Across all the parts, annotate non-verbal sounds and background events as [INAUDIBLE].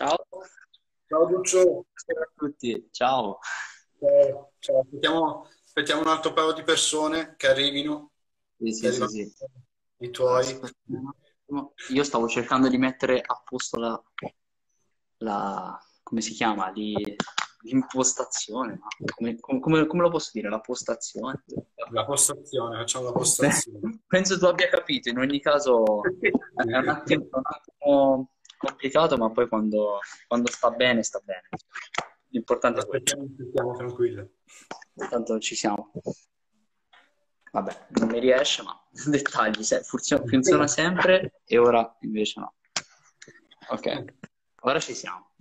Ciao. Ciao Duccio. Buonasera a tutti. Ciao. Ciao. Ciao. Aspettiamo, aspettiamo un altro paio di persone che arrivino. Sì, sì, sì, sì. I tuoi. Io stavo cercando di mettere a posto la, la- come si chiama? Lì- L'impostazione, ma come, come- come- come lo posso dire? La postazione? La postazione, facciamo la postazione. [LAUGHS] Penso tu abbia capito, in ogni caso è [LAUGHS] un attimo, un attimo complicato, ma poi quando, quando sta bene, sta bene. L'importante è quello. Aspettiamo, aspettiamo, tranquillo. Tanto ci siamo. Vabbè, non mi riesce, ma [LAUGHS] dettagli, funziona, funziona sempre e ora invece no. Ok, ora ci siamo.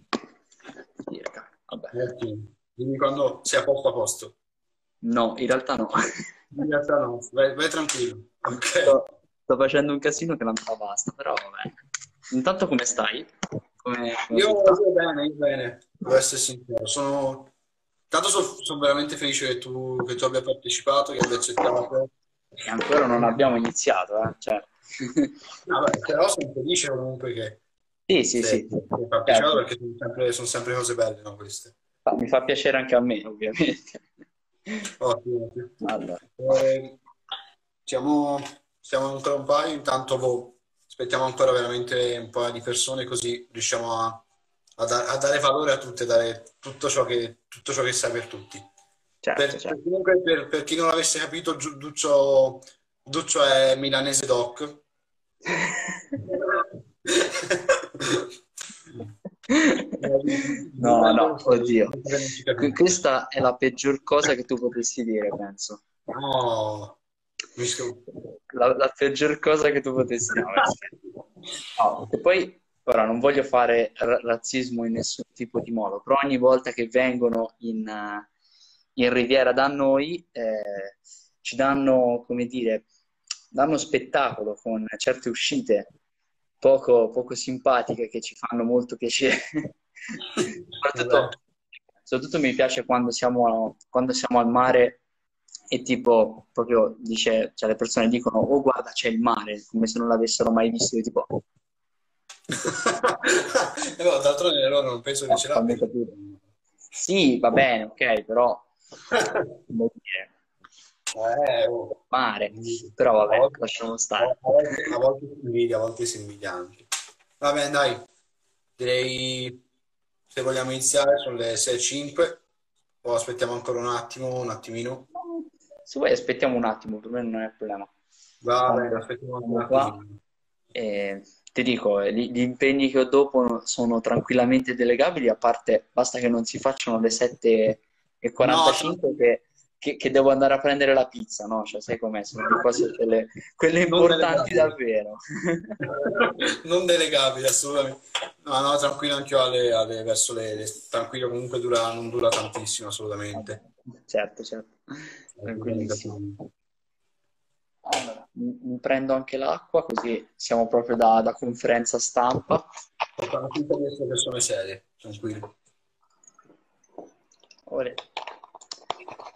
Circa. Vabbè. Dimmi quando sei a posto a posto. No, in realtà no. In realtà no, vai, vai tranquillo. Ok. Sto, sto facendo un casino che non fa basta, però vabbè. Intanto come stai? Come, Io, io bene, io bene, devo essere sincero. Sono... Tanto sono veramente felice che tu, che tu abbia partecipato, che abbia accettato. E ancora non abbiamo iniziato, eh? Cioè... [LAUGHS] Vabbè, però sono felice comunque che Sì, sì, sì. partecipato Certo. perché sono sempre, sono sempre cose belle, no, queste. Mi fa piacere anche a me, ovviamente. [LAUGHS] Ottimo, ottimo. Allora, Eh, siamo, siamo ancora un paio, intanto boh, aspettiamo ancora veramente un paio di persone così riusciamo a, a da- a dare valore a tutte, dare tutto ciò che, tutto ciò che sai per tutti. certo, Per, certo. comunque, per, per chi non l'avesse capito, Duccio, Duccio è milanese doc. [LAUGHS] No, no, oddio. Questa è la peggior cosa che tu potessi dire, penso. No, La, la peggior cosa che tu potessi. No, e poi, ora, non voglio fare ra- razzismo in nessun tipo di modo, però ogni volta che vengono in, eh, in Riviera da noi, eh, ci danno, come dire, danno spettacolo con certe uscite poco, poco simpatiche che ci fanno molto piacere. Soprattutto, soprattutto mi piace quando siamo, quando siamo al mare e tipo proprio dice, cioè le persone dicono oh guarda c'è il mare, come se non l'avessero mai visto, io tipo oh, Eh, no, d'altronde loro non penso che ce fammi l'abbiano. capire. Sì, va bene, ok, però [LAUGHS] Eh, oh. mare, però A vabbè, volte, lasciamo a stare. volte, a volte si invidia, a volte si invidia anche. Va bene, dai, direi se vogliamo iniziare sono le 6.05 o aspettiamo ancora un attimo, un attimino. Se vuoi aspettiamo un attimo, per me non è il problema. Va bene, aspettiamo un qua attimino. e ti dico, eh, gli, gli impegni che ho dopo sono tranquillamente delegabili, a parte basta che non si facciano le 7.45 No, che, che- che devo andare a prendere la pizza, no? Cioè, sai com'è? Sono le cose quelle, quelle importanti davvero. [LAUGHS] Non delegabili, assolutamente. No, no, tranquillo anche io alle, alle- verso le, le- tranquillo comunque dura, non dura tantissimo, assolutamente. Certo, certo, tranquillissimo. Allora, mi prendo anche l'acqua, così siamo proprio da, da conferenza stampa. Fanno finta di essere persone serie, tranquillo. Ora-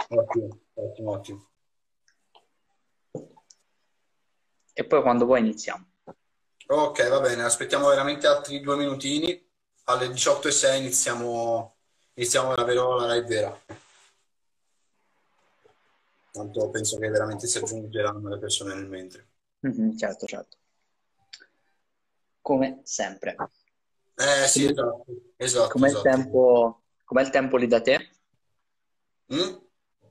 Ottimo, ottimo, ottimo. E poi quando vuoi iniziamo. Ok, va bene, aspettiamo veramente altri due minutini. Alle 18.06 iniziamo, iniziamo davvero la live vera. Tanto penso che veramente si aggiungeranno le persone nel mentre. Mhm, certo, certo. Come sempre. Eh sì, esatto, esatto, Com'è il esatto. tempo, com'è il tempo lì da te? Mm?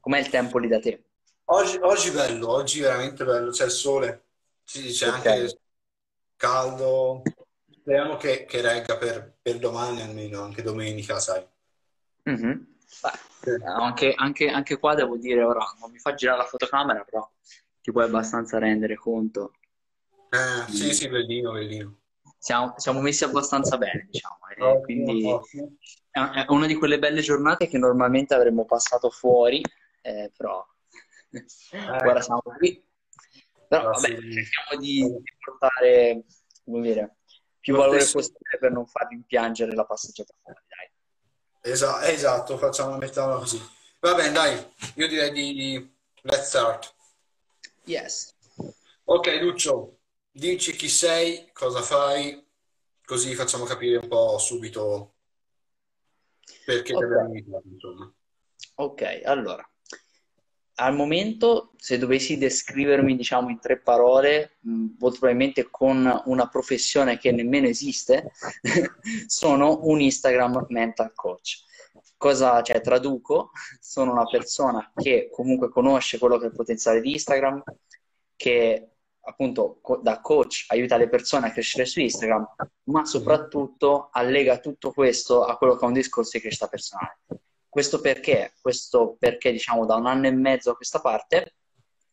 Com'è il tempo lì da te? Oggi, oggi bello, oggi veramente bello, c'è il sole, sì, c'è Ok. anche caldo. Speriamo che, che regga per, per domani almeno, anche domenica, sai. Mhm. Beh, anche, anche- anche qua devo dire, ora non mi fa girare la fotocamera, però ti puoi abbastanza rendere conto. Eh, sì, sì, bellino, bellino. Siamo, siamo messi abbastanza bene, diciamo, Ottimo, quindi è è una di quelle belle giornate che normalmente avremmo passato fuori, eh, però ora Eh, siamo qui. Però vabbè, assolutamente. cerchiamo di, di portare, come dire, più Lo valore possibile per non far rimpiangere la passeggiata fuori. Esa- esatto, facciamo mettiamola così. Va bene, dai, io direi di let's start. Yes. Ok, Lucio, dici chi sei, cosa fai, così facciamo capire un po' subito perché okay. abbiamo invitato, insomma. Ok, allora, al momento, se dovessi descrivermi, diciamo, in tre parole, molto probabilmente con una professione che nemmeno esiste, [LAUGHS] sono un Instagram mental coach. Cosa, cioè, traduco, sono una persona che comunque conosce quello che è il potenziale di Instagram, che appunto da coach aiuta le persone a crescere su Instagram, ma soprattutto allega tutto questo a quello che è un discorso di crescita personale. Questo perché? Questo perché, diciamo, da un anno e mezzo a questa parte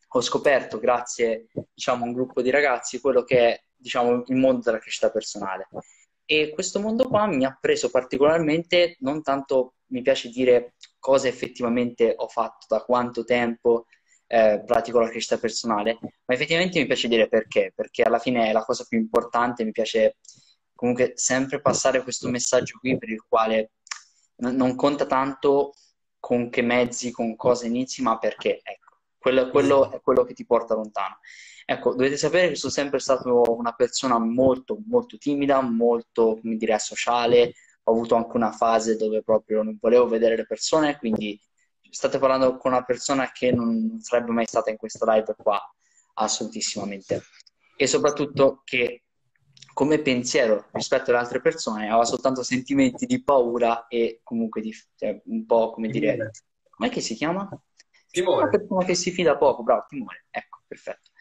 ho scoperto, grazie diciamo, a un gruppo di ragazzi, quello che è diciamo, il mondo della crescita personale. E questo mondo qua mi ha preso particolarmente, non tanto mi piace dire cosa effettivamente ho fatto, da quanto tempo eh, pratico la crescita personale, ma effettivamente mi piace dire perché, perché alla fine è la cosa più importante, mi piace comunque sempre passare questo messaggio qui per il quale non conta tanto con che mezzi, con cosa inizi, ma perché. Ecco, quello, quello, è quello che ti porta lontano. Ecco, dovete sapere che sono sempre stato una persona molto, molto timida, molto, come dire, sociale. Ho avuto anche una fase dove proprio non volevo vedere le persone, quindi state parlando con una persona che non sarebbe mai stata in questa live qua, assolutissimamente. E soprattutto che come pensiero rispetto alle altre persone aveva soltanto sentimenti di paura e comunque di, cioè, un po' come dire... Com'è che si chiama? Timore. Una persona che si fida poco, bravo, timore. Ecco, perfetto.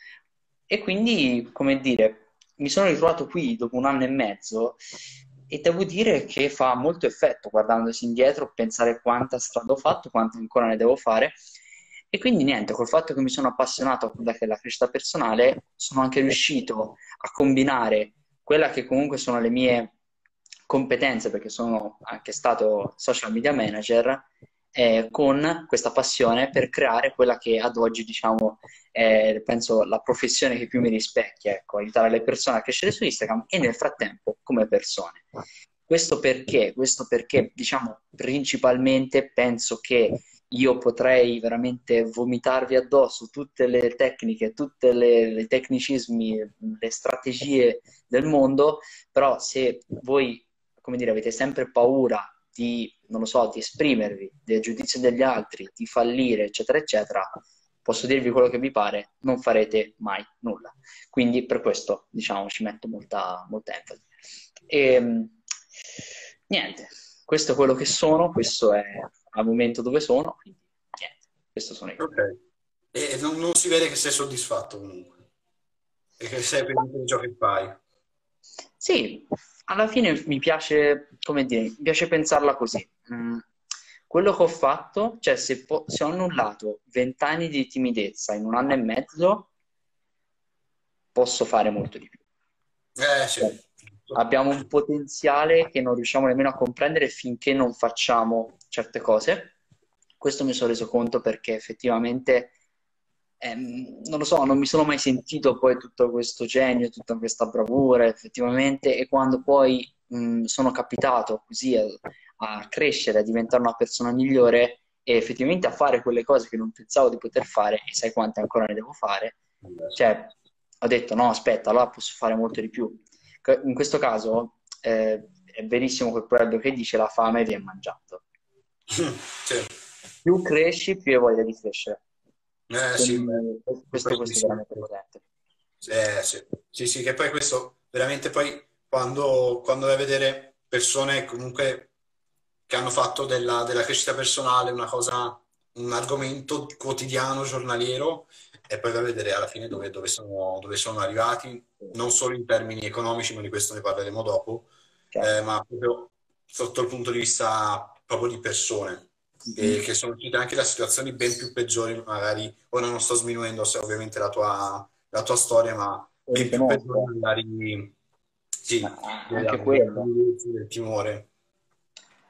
E quindi, come dire, mi sono ritrovato qui dopo un anno e mezzo e devo dire che fa molto effetto guardandosi indietro, pensare quanta strada ho fatto, quanto ancora ne devo fare. E quindi niente, col fatto che mi sono appassionato a quella che è la crescita personale, sono anche riuscito a combinare quella che comunque sono le mie competenze, perché sono anche stato social media manager, eh, con questa passione per creare quella che ad oggi, diciamo, è, penso, la professione che più mi rispecchia, ecco, aiutare le persone a crescere su Instagram e nel frattempo come persone. Questo perché? Questo perché, diciamo, principalmente penso che io potrei veramente vomitarvi addosso tutte le tecniche, tutti i tecnicismi, le strategie del mondo, però se voi, come dire, avete sempre paura di, non lo so, di esprimervi, del giudizio degli altri, di fallire, eccetera, eccetera, posso dirvi quello che vi pare, non farete mai nulla. Quindi per questo, diciamo, ci metto molta, molta enfasi. E, ehm, niente, questo è quello che sono, questo è al momento dove sono, quindi niente, questo sono io. Ok. E non, non, si vede che sei soddisfatto comunque e che sei felice di ciò che fai. Sì, alla fine mi piace, come dire, mi piace pensarla così. Mm, quello che ho fatto, cioè se, po- se ho annullato vent'anni di timidezza in un anno e mezzo, posso fare molto di più. Eh, sì. Abbiamo un potenziale che non riusciamo nemmeno a comprendere finché non facciamo certe cose. Questo mi sono reso conto perché effettivamente, ehm, non lo so, non mi sono mai sentito poi tutto questo genio, tutta questa bravura effettivamente e quando poi mh, sono capitato così a, a crescere, a diventare una persona migliore e effettivamente a fare quelle cose che non pensavo di poter fare e sai quante ancora ne devo fare, cioè ho detto no, aspetta, allora posso fare molto di più in questo caso eh, è verissimo quel proverbio che dice la fame viene mangiato. Sì. Più cresci, più hai voglia di crescere. Eh, sì, questo, questo è veramente presente. Eh, sì. sì, sì, che poi questo veramente poi quando, quando vai a vedere persone comunque che hanno fatto della, della crescita personale una cosa, un argomento quotidiano, giornaliero, e poi vai a vedere alla fine dove, dove, sono, dove sono arrivati, non solo in termini economici, ma di questo ne parleremo dopo, eh, ma proprio sotto il punto di vista proprio di persone, mm-hmm. che sono uscite anche da situazioni ben più peggiori, magari, ora non sto sminuendo ovviamente la tua, la tua storia, ma ben più peggiori magari, sì, anche quello. del timore.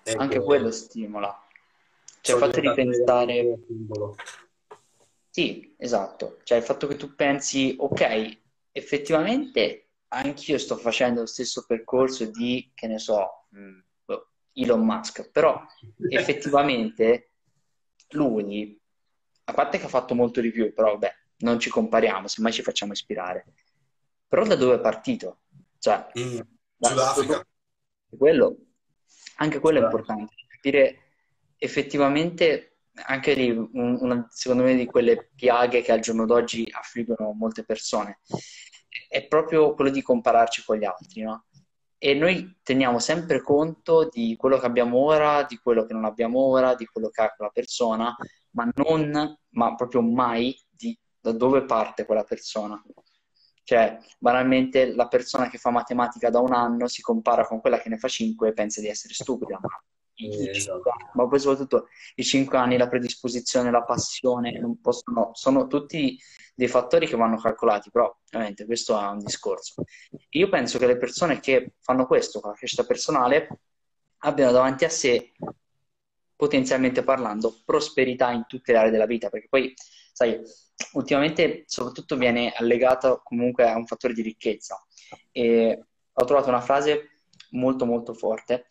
Ecco, anche quello stimola. Cioè, fate ripensare... Sì, esatto. Cioè il fatto che tu pensi, ok, effettivamente anch'io sto facendo lo stesso percorso di, che ne so, mm, boh, Elon Musk, però [LAUGHS] effettivamente lui, a parte che ha fatto molto di più, però vabbè, non ci compariamo, semmai ci facciamo ispirare. Però da dove è partito? Cioè, mm. Sudafrica. Quello, anche quello è importante, capire effettivamente anche lì, una, secondo me, di quelle piaghe che al giorno d'oggi affliggono molte persone, è proprio quello di compararci con gli altri, no? E noi teniamo sempre conto di quello che abbiamo ora, di quello che non abbiamo ora, di quello che ha quella persona, ma non, ma proprio mai di da dove parte quella persona. Cioè, banalmente, la persona che fa matematica da un anno si compara con quella che ne fa cinque e pensa di essere stupida, ma esatto. ma poi soprattutto i 5 anni, la predisposizione, la passione, possono, sono tutti dei fattori che vanno calcolati, però ovviamente questo è un discorso. Io penso che le persone che fanno questo con la crescita personale abbiano davanti a sé, potenzialmente parlando, prosperità in tutte le aree della vita, perché poi, sai, ultimamente soprattutto viene allegata comunque a un fattore di ricchezza. E ho trovato una frase molto molto forte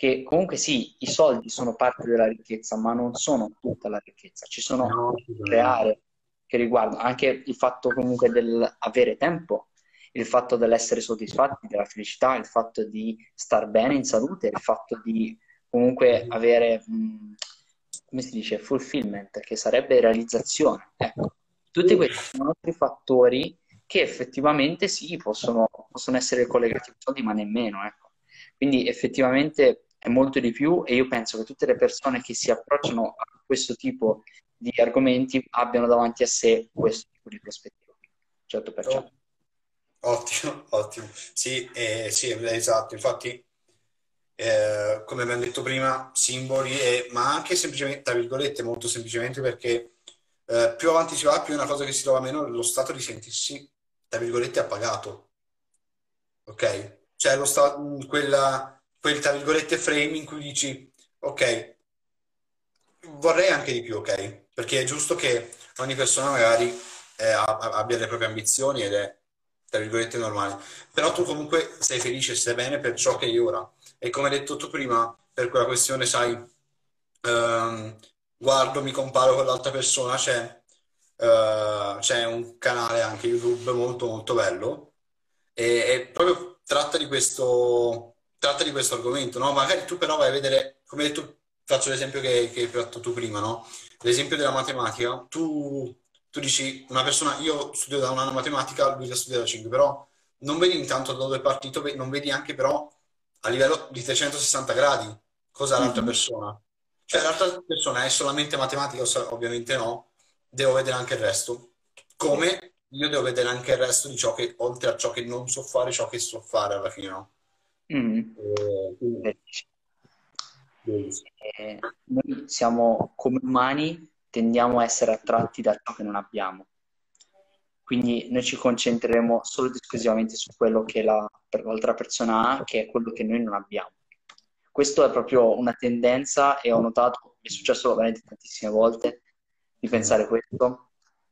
che comunque sì, i soldi sono parte della ricchezza, ma non sono tutta la ricchezza. Ci sono no, altre aree che riguardano anche il fatto comunque dell'avere tempo, il fatto dell'essere soddisfatti, della felicità, il fatto di star bene in salute, il fatto di comunque avere, come si dice, fulfillment, che sarebbe realizzazione. Ecco, tutti questi sono altri fattori che effettivamente sì, possono, possono essere collegati ai soldi, ma nemmeno, ecco. Quindi effettivamente è molto di più e io penso che tutte le persone che si approcciano a questo tipo di argomenti abbiano davanti a sé questo tipo di prospettiva. 100%. Ottimo, ottimo. Sì, eh, sì, esatto. Infatti, eh, come abbiamo detto prima, simboli, e, ma anche semplicemente, tra virgolette, molto semplicemente perché eh, più avanti si va, più è una cosa che si trova meno lo stato di sentirsi, tra virgolette, appagato. Ok? Cioè, lo stato, quella quel tra virgolette frame in cui dici ok, vorrei anche di più, ok? Perché è giusto che ogni persona magari eh, abbia le proprie ambizioni ed è tra virgolette normale, però tu comunque sei felice, stai bene per ciò che hai ora. E come hai detto tu prima, per quella questione, sai, um, guardo, mi comparo con l'altra persona, c'è, uh, c'è un canale anche YouTube molto molto bello e, e proprio tratta di questo tratta di questo argomento, no? Magari tu però vai a vedere, come detto, faccio l'esempio che, che hai fatto tu prima, no? L'esempio della matematica, tu, tu dici, una persona, io studio da un anno matematica, lui la studia da 5, però non vedi intanto da dove è partito, non vedi anche però a livello di 360 gradi cosa ha l'altra mm-hmm. persona. Cioè l'altra persona è solamente matematica, ovviamente no, devo vedere anche il resto. Come io devo vedere anche il resto di ciò che, oltre a ciò che non so fare, ciò che so fare alla fine, no? Mm. Eh, eh, noi siamo come umani, tendiamo a essere attratti da ciò che non abbiamo. Quindi noi ci concentreremo solo ed esclusivamente su quello che la, l'altra persona ha, che è quello che noi non abbiamo. Questo è proprio una tendenza e ho notato, mi è successo veramente tantissime volte, di pensare questo,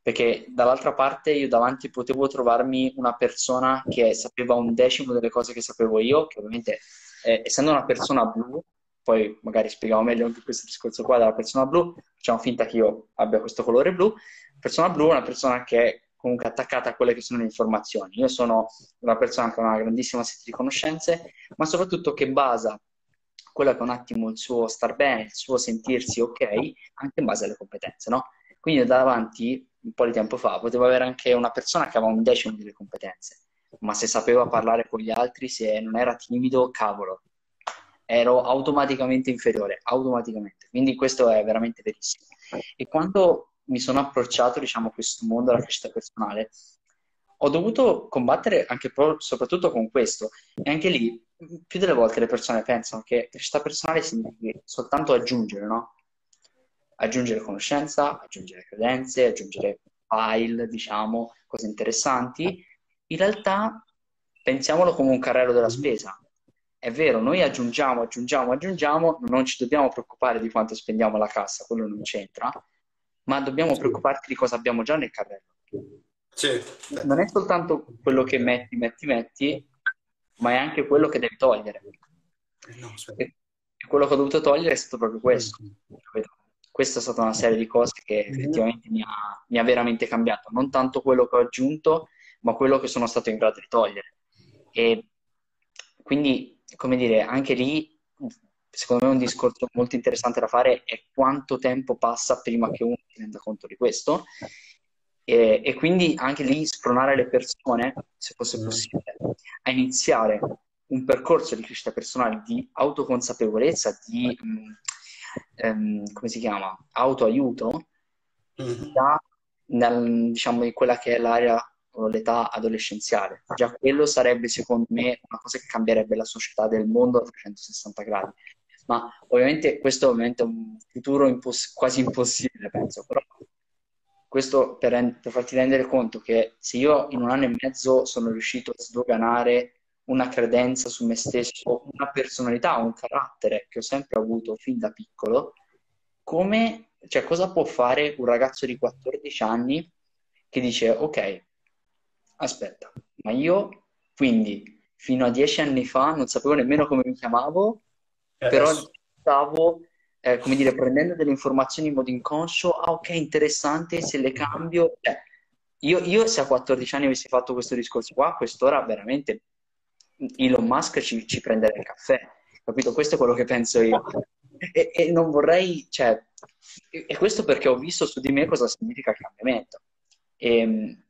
perché dall'altra parte io davanti potevo trovarmi una persona che sapeva un decimo delle cose che sapevo io, che ovviamente eh, essendo una persona blu, poi magari spieghiamo meglio anche questo discorso qua della persona blu, facciamo finta che io abbia questo colore blu, persona blu è una persona che è comunque attaccata a quelle che sono le informazioni. Io sono una persona che ha una grandissima sete di conoscenze, ma soprattutto che basa quello che è un attimo il suo star bene, il suo sentirsi ok, anche in base alle competenze, no? Quindi davanti un po' di tempo fa, potevo avere anche una persona che aveva un decimo delle competenze, ma se sapeva parlare con gli altri, se non era timido, cavolo, ero automaticamente inferiore, automaticamente. Quindi questo è veramente verissimo. E quando mi sono approcciato, diciamo, a questo mondo della crescita personale, ho dovuto combattere anche pro- soprattutto con questo. E anche lì, più delle volte le persone pensano che crescita personale significa soltanto aggiungere, no? Aggiungere conoscenza, aggiungere credenze, aggiungere file, diciamo, cose interessanti. In realtà pensiamolo come un carrello della spesa. È vero, noi aggiungiamo, aggiungiamo, aggiungiamo, non ci dobbiamo preoccupare di quanto spendiamo alla cassa, quello non c'entra, ma dobbiamo preoccuparci di cosa abbiamo già nel carrello. Sì. Non è soltanto quello che metti, metti, metti, ma è anche quello che devi togliere. No, e quello che ho dovuto togliere è stato proprio questo. Mm-hmm questa è stata una serie di cose che mhm. effettivamente mi ha, mi ha, veramente cambiato, non tanto quello che ho aggiunto, ma quello che sono stato in grado di togliere. E quindi, come dire, anche lì, secondo me un discorso molto interessante da fare è quanto tempo passa prima che uno si renda conto di questo e, e quindi anche lì spronare le persone, se fosse mm. possibile, a iniziare un percorso di crescita personale, di autoconsapevolezza, di, um, come si chiama, autoaiuto, mm-hmm. nel, diciamo, in quella che è l'area o l'età adolescenziale. Già quello sarebbe, secondo me, una cosa che cambierebbe la società del mondo a 360 gradi. Ma ovviamente questo ovviamente è un futuro imposs- quasi impossibile, penso, però questo per, per, farti rendere conto che se io in un anno e mezzo sono riuscito a sdoganare una credenza su me stesso, una personalità, un carattere che ho sempre avuto fin da piccolo, come, cioè, cosa può fare un ragazzo di 14 anni che dice, ok, aspetta, ma io quindi fino a 10 anni fa non sapevo nemmeno come mi chiamavo, però stavo eh, come dire, prendendo delle informazioni in modo inconscio, ah ok, interessante, se le cambio... Eh, io, io, se a 14 anni avessi fatto questo discorso qua, quest'ora veramente Elon Musk ci, ci prenderebbe il caffè, capito? Questo è quello che penso io. E, e non vorrei, cioè, e questo perché ho visto su di me cosa significa il cambiamento. E, ehm,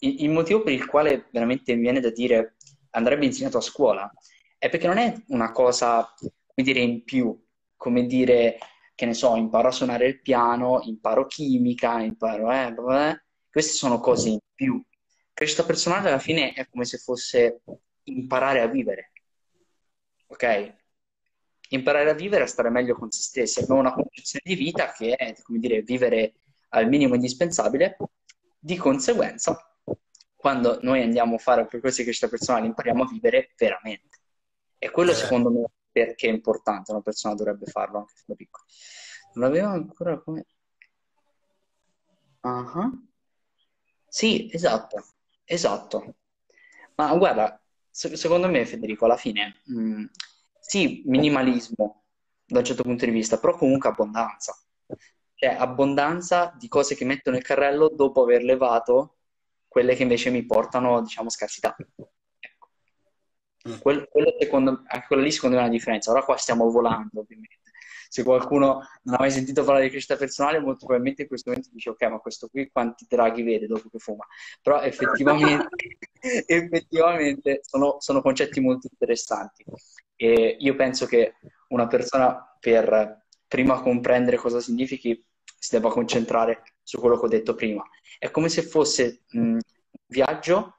il, il motivo per il quale veramente mi viene da dire andrebbe insegnato a scuola è perché non è una cosa, come dire, in più, come dire, che ne so, imparo a suonare il piano, imparo chimica, imparo... Eh, eh. Queste sono cose in più. Crescita personale alla fine è come se fosse imparare a vivere. Ok? Imparare a vivere, a stare meglio con se stessi. Abbiamo una concezione di vita che è, come dire, vivere al minimo indispensabile. Di conseguenza, quando noi andiamo a fare un percorso di crescita personale, impariamo a vivere veramente. E quello, eh. secondo me, perché è importante, una persona dovrebbe farlo anche da piccolo. Non avevo ancora come... Uh-huh. Sì, esatto, esatto. Ma guarda, se- secondo me, Federico, alla fine, mh, mm, sì, minimalismo da un certo punto di vista, però comunque abbondanza. Cioè, abbondanza di cose che metto nel carrello dopo aver levato quelle che invece mi portano, diciamo, scarsità. Mm. Quello, quello secondo, anche quella lì secondo me è una differenza. Ora qua stiamo volando, ovviamente. Se qualcuno non ha mai sentito parlare di crescita personale, molto probabilmente in questo momento dice ok, ma questo qui quanti draghi vede dopo che fuma? Però effettivamente, [LAUGHS] effettivamente sono, sono, concetti molto interessanti. E io penso che una persona per prima comprendere cosa significhi si debba concentrare su quello che ho detto prima. È come se fosse mh, un viaggio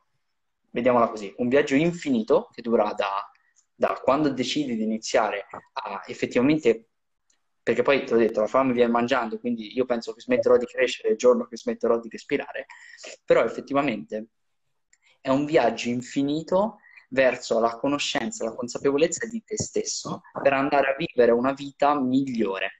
vediamola così, un viaggio infinito che dura da, da quando decidi di iniziare a effettivamente perché poi ti ho detto la fame viene mangiando, quindi io penso che smetterò di crescere il giorno che smetterò di respirare, però effettivamente è un viaggio infinito verso la conoscenza, la consapevolezza di te stesso per andare a vivere una vita migliore.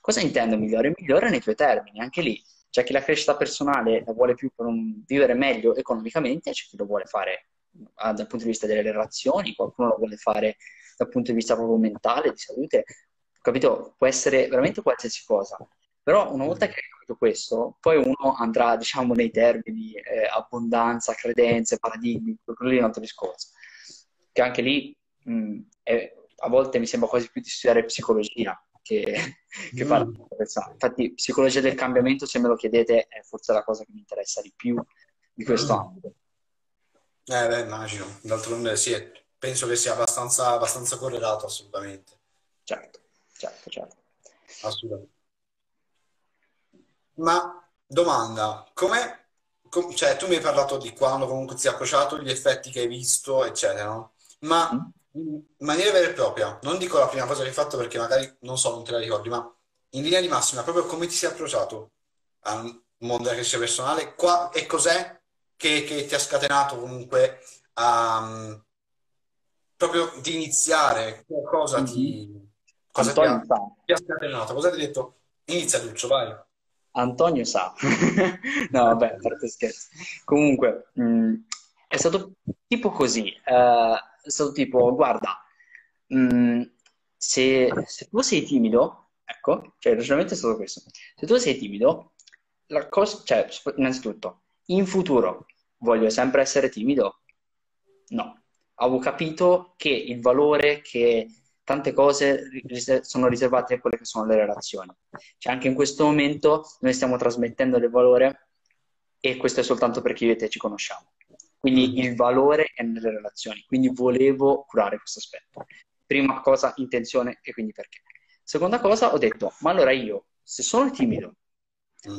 Cosa intendo migliore? Migliore nei tuoi termini, anche lì c'è chi la crescita personale la vuole più per un, vivere meglio economicamente, c'è chi lo vuole fare ah, dal punto di vista delle relazioni, qualcuno lo vuole fare dal punto di vista proprio mentale, di salute. Capito? Può essere veramente qualsiasi cosa. Però una volta che hai capito questo, poi uno andrà, diciamo, nei termini eh, abbondanza, credenze, paradigmi, quello lì è un altro discorso. Che anche lì mh, è, a volte mi sembra quasi più di studiare psicologia, che, [LAUGHS] che mm. persona. Infatti, psicologia del cambiamento, se me lo chiedete, è forse la cosa che mi interessa di più di questo mm. ambito. Eh, beh, immagino. D'altronde sì, penso che sia abbastanza, abbastanza correlato, assolutamente. Certo, certo, certo. Assolutamente. Ma domanda, com'è? Com- cioè, tu mi hai parlato di quando comunque ti ha approcciato, gli effetti che hai visto, eccetera, no? Ma mm in maniera vera e propria, non dico la prima cosa che hai fatto perché magari non so, non te la ricordi, ma in linea di massima, proprio come ti sei approcciato al mondo della crescita personale qua, e cos'è che, che, ti ha scatenato comunque a um, proprio di iniziare, cosa ti, cosa ti ha, ti ha scatenato, cosa ti ha detto? Inizia Lucio, vai. Antonio sa. [LAUGHS] no, vabbè, a parte scherzi. Comunque, mh, mm, è stato tipo così. Uh, è stato tipo, guarda, mh, mm, se, se, tu sei timido, ecco, cioè il ragionamento è stato questo, se tu sei timido, la cosa, cioè, innanzitutto, in futuro voglio sempre essere timido? No. avevo capito che il valore che tante cose sono riservate a quelle che sono le relazioni. Cioè anche in questo momento noi stiamo trasmettendo del valore e questo è soltanto perché io e te ci conosciamo. Quindi il valore è nelle relazioni, quindi volevo curare questo aspetto. Prima cosa, intenzione e quindi perché. Seconda cosa, ho detto, ma allora io, se sono timido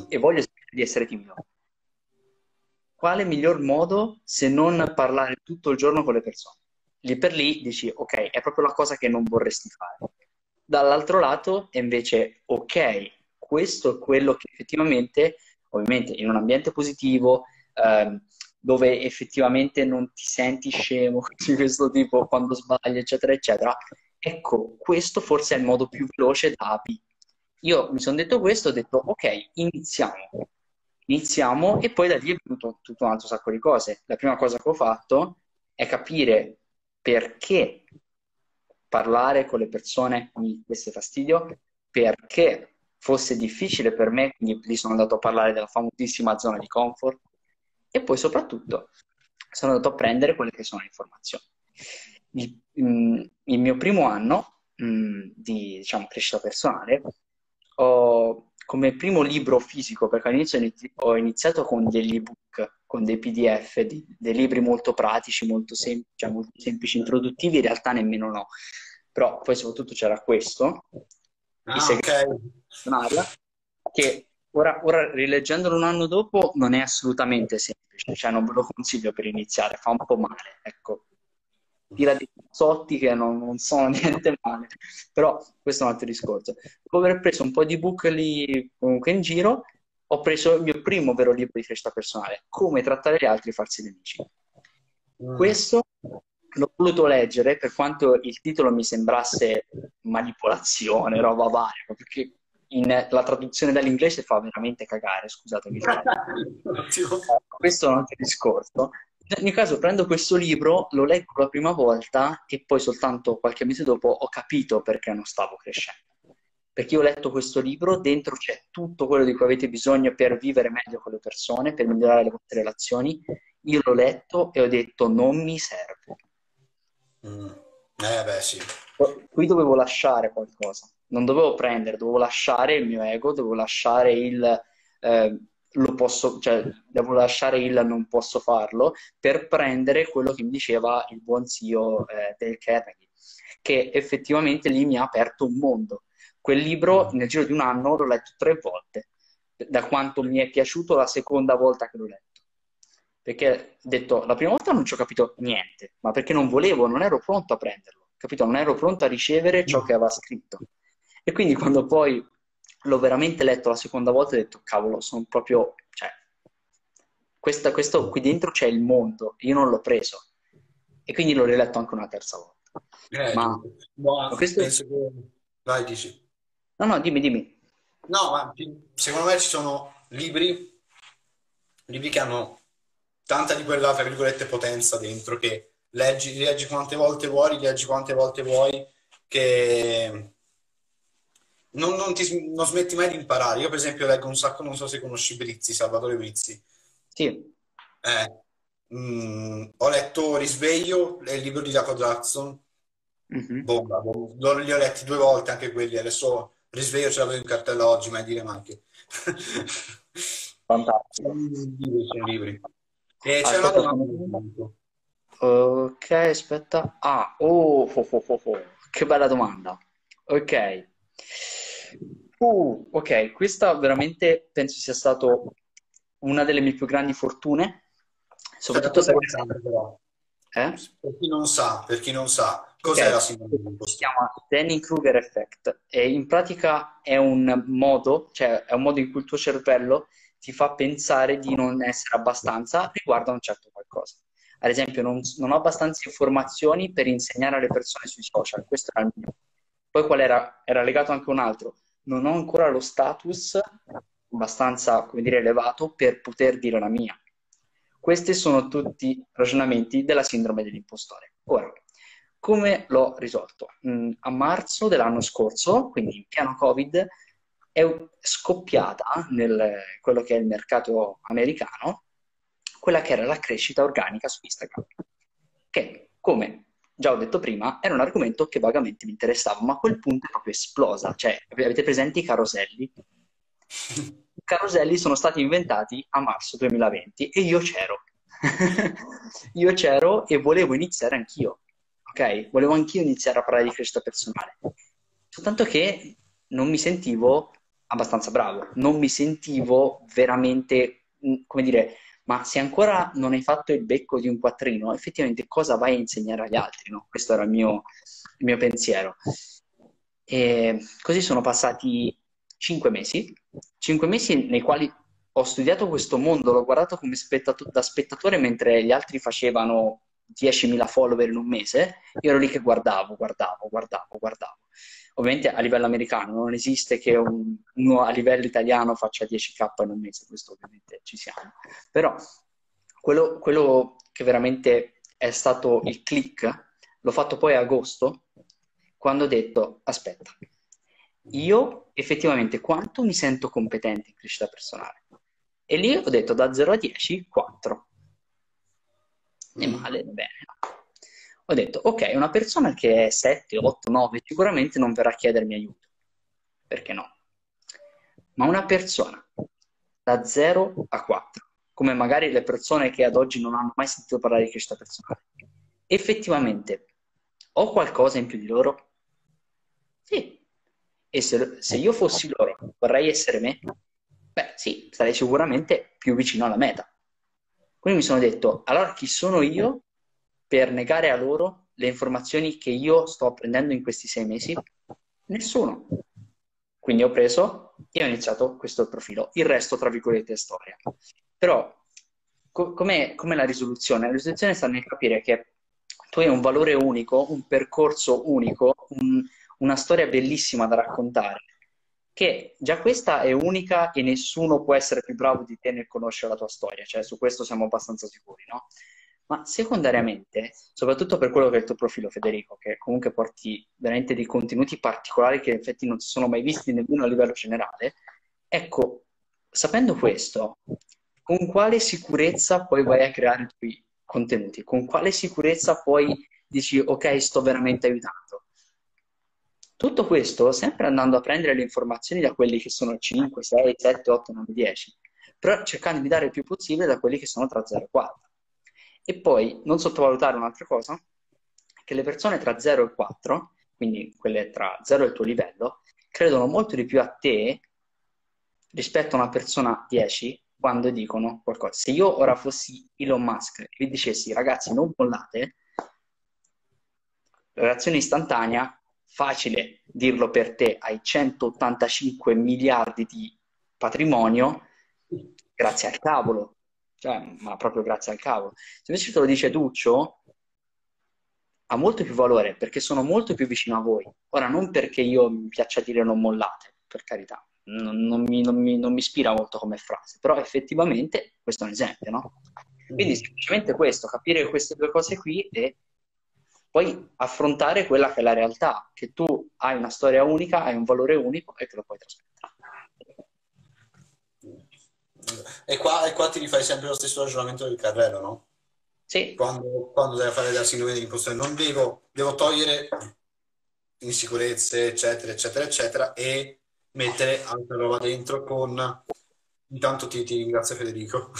e voglio di essere timido, quale miglior modo se non parlare tutto il giorno con le persone? Lì per lì dici, ok, è proprio la cosa che non vorresti fare. Dall'altro lato, è invece, ok, questo è quello che effettivamente, ovviamente in un ambiente positivo, ehm, dove effettivamente non ti senti scemo [LAUGHS] di questo tipo quando sbagli, eccetera, eccetera, ecco, questo forse è il modo più veloce da A Io mi sono detto questo, ho detto, ok, iniziamo. Iniziamo e poi da lì è venuto tutto un altro sacco di cose. La prima cosa che ho fatto è capire perché parlare con le persone mi desse fastidio, perché fosse difficile per me, quindi lì sono andato a parlare della famosissima zona di comfort, e poi soprattutto sono andato a prendere quelle che sono le informazioni. Il, mm, il mio primo anno mm, di diciamo, crescita personale ho come primo libro fisico, perché all'inizio ho iniziato con degli ebook, con dei PDF, di, dei libri molto pratici, molto, sem- cioè molto semplici, introduttivi, in realtà nemmeno no. Però poi soprattutto c'era questo, ah, okay. che ora, ora rileggendolo un anno dopo non è assolutamente semplice, cioè non ve lo consiglio per iniziare, fa un po' male, ecco tira dei cazzotti che non, non, sono [LAUGHS] niente male, però questo è un altro discorso. Dopo aver preso un po' di book lì comunque in giro, ho preso il mio primo vero libro di crescita personale, Come trattare gli altri e farsi nemici. Mm. Questo l'ho voluto leggere per quanto il titolo mi sembrasse manipolazione, roba varia, perché in, la traduzione dall'inglese fa veramente cagare, scusatemi. [LAUGHS] Questo è un altro discorso, in ogni caso prendo questo libro, lo leggo la prima volta e poi soltanto qualche mese dopo ho capito perché non stavo crescendo. Perché io ho letto questo libro, dentro c'è tutto quello di cui avete bisogno per vivere meglio con le persone, per migliorare le vostre relazioni. Io l'ho letto e ho detto non mi serve. Mm. Eh beh sì. Qui dovevo lasciare qualcosa, non dovevo prendere, dovevo lasciare il mio ego, dovevo lasciare il... Eh, lo posso, cioè, devo lasciare il non posso farlo per prendere quello che mi diceva il buon zio eh, del Carnegie, che effettivamente lì mi ha aperto un mondo. Quel libro nel giro di un anno l'ho letto tre volte, da quanto mi è piaciuto la seconda volta che l'ho letto. Perché ho detto, la prima volta non ci ho capito niente, ma perché non volevo, non ero pronto a prenderlo, capito? Non ero pronto a ricevere ciò che aveva scritto. E quindi quando poi l'ho veramente letto la seconda volta ho detto, cavolo, sono proprio... Cioè, questa, questo qui dentro c'è il mondo, io non l'ho preso. E quindi l'ho riletto anche una terza volta. Eh, ma, ma questo... penso che... Vai, dici. No, no, dimmi, dimmi. No, ma secondo me ci sono libri, libri che hanno tanta di quella, tra virgolette, potenza dentro, che leggi, leggi quante volte vuoi, leggi quante volte vuoi, che non, non, ti, non, smetti mai di imparare. Io, per esempio, leggo un sacco, non so se conosci Brizzi, Salvatore Brizzi. Sì. Eh, mh, mm, ho letto Risveglio, il libro di Jacob Jackson. Mm-hmm. Bomba, bomba. Li ho letti due volte anche quelli. Adesso Risveglio ce l'avevo in cartella oggi, ma dire anche. [LAUGHS] Fantastico. Sono libri. E c'è una domanda. Ok, aspetta. Ah, oh, oh, oh, oh, oh. che bella domanda. Ok. Uh, ok, questa veramente penso sia stata una delle mie più grandi fortune, soprattutto se... Eh? Per chi non sa, per chi non sa, cos'è la sindrome Si chiama Dunning-Kruger effect e in pratica è un modo, cioè è un modo in cui il tuo cervello ti fa pensare di non essere abbastanza riguardo a un certo qualcosa. Ad esempio, non, non ho abbastanza informazioni per insegnare alle persone sui social, questo era il mio. Poi qual era? Era legato anche un altro. Non ho ancora lo status abbastanza, come dire, elevato per poter dire la mia. Questi sono tutti ragionamenti della sindrome dell'impostore. Ora, come l'ho risolto? Mm, a marzo dell'anno scorso, quindi in piano Covid, è scoppiata nel quello che è il mercato americano quella che era la crescita organica su Instagram. Che come già ho detto prima, era un argomento che vagamente mi interessava, ma a quel punto è proprio esplosa. Cioè, avete presenti i caroselli? I caroselli sono stati inventati a marzo 2020 e io c'ero. [LAUGHS] io c'ero e volevo iniziare anch'io. Ok? Volevo anch'io iniziare a parlare di crescita personale. Soltanto che non mi sentivo abbastanza bravo, non mi sentivo veramente, come dire, ma se ancora non hai fatto il becco di un quattrino, effettivamente cosa vai a insegnare agli altri? No? Questo era il mio, il mio pensiero. E così sono passati cinque mesi, cinque mesi nei quali ho studiato questo mondo, l'ho guardato come spettato- da spettatore mentre gli altri facevano 10.000 follower in un mese, io ero lì che guardavo, guardavo, guardavo, guardavo. Ovviamente a livello americano non esiste che un, uno a livello italiano faccia 10k in un mese, questo ovviamente ci siamo. Però quello, quello che veramente è stato il click l'ho fatto poi a agosto, quando ho detto, aspetta, io effettivamente quanto mi sento competente in crescita personale? E lì ho detto da 0 a 10, 4. Ne male, bene ho detto, ok, una persona che è 7, 8, 9 sicuramente non verrà a chiedermi aiuto. Perché no? Ma una persona da 0 a 4, come magari le persone che ad oggi non hanno mai sentito parlare di crescita personale, effettivamente ho qualcosa in più di loro? Sì. E se, se io fossi loro, vorrei essere me? Beh, sì, sarei sicuramente più vicino alla meta. Quindi mi sono detto, allora chi sono io per negare a loro le informazioni che io sto apprendendo in questi sei mesi? Nessuno. Quindi ho preso e ho iniziato questo profilo. Il resto, tra virgolette, è storia. Però, co- com'è, com'è la risoluzione? La risoluzione sta nel capire che tu hai un valore unico, un percorso unico, un, una storia bellissima da raccontare, che già questa è unica e nessuno può essere più bravo di te nel conoscere la tua storia, cioè su questo siamo abbastanza sicuri, no? ma secondariamente, soprattutto per quello che è il tuo profilo, Federico, che comunque porti veramente dei contenuti particolari che in effetti non si sono mai visti nemmeno a livello generale, ecco, sapendo questo, con quale sicurezza poi vai a creare i tuoi contenuti? Con quale sicurezza poi dici, ok, sto veramente aiutando? Tutto questo sempre andando a prendere le informazioni da quelli che sono 5, 6, 7, 8, 9, 10, però cercando di dare il più possibile da quelli che sono tra 0 e 4. E poi non sottovalutare un'altra cosa, che le persone tra 0 e 4, quindi quelle tra 0 e il tuo livello, credono molto di più a te rispetto a una persona 10 quando dicono qualcosa. Se io ora fossi Elon Musk e vi dicessi ragazzi non mollate, reazione istantanea, facile dirlo per te, hai 185 miliardi di patrimonio, grazie al cavolo, cioè, ma proprio grazie al cavolo. Se invece te lo dice Duccio, ha molto più valore perché sono molto più vicino a voi. Ora, non perché io mi piaccia dire non mollate, per carità, non, non, mi, non, mi, non mi, ispira molto come frase, però effettivamente questo è un esempio, no? Quindi semplicemente questo, capire queste due cose qui e poi affrontare quella che è la realtà, che tu hai una storia unica, hai un valore unico e che lo puoi trasmettere. E qua, e qua ti rifai sempre lo stesso ragionamento del carrello, no? Sì. Quando, quando devi fare la sindrome dell'impostore, non devo, devo togliere insicurezze, eccetera, eccetera, eccetera, e mettere altra roba dentro con... Intanto ti, ti ringrazio Federico.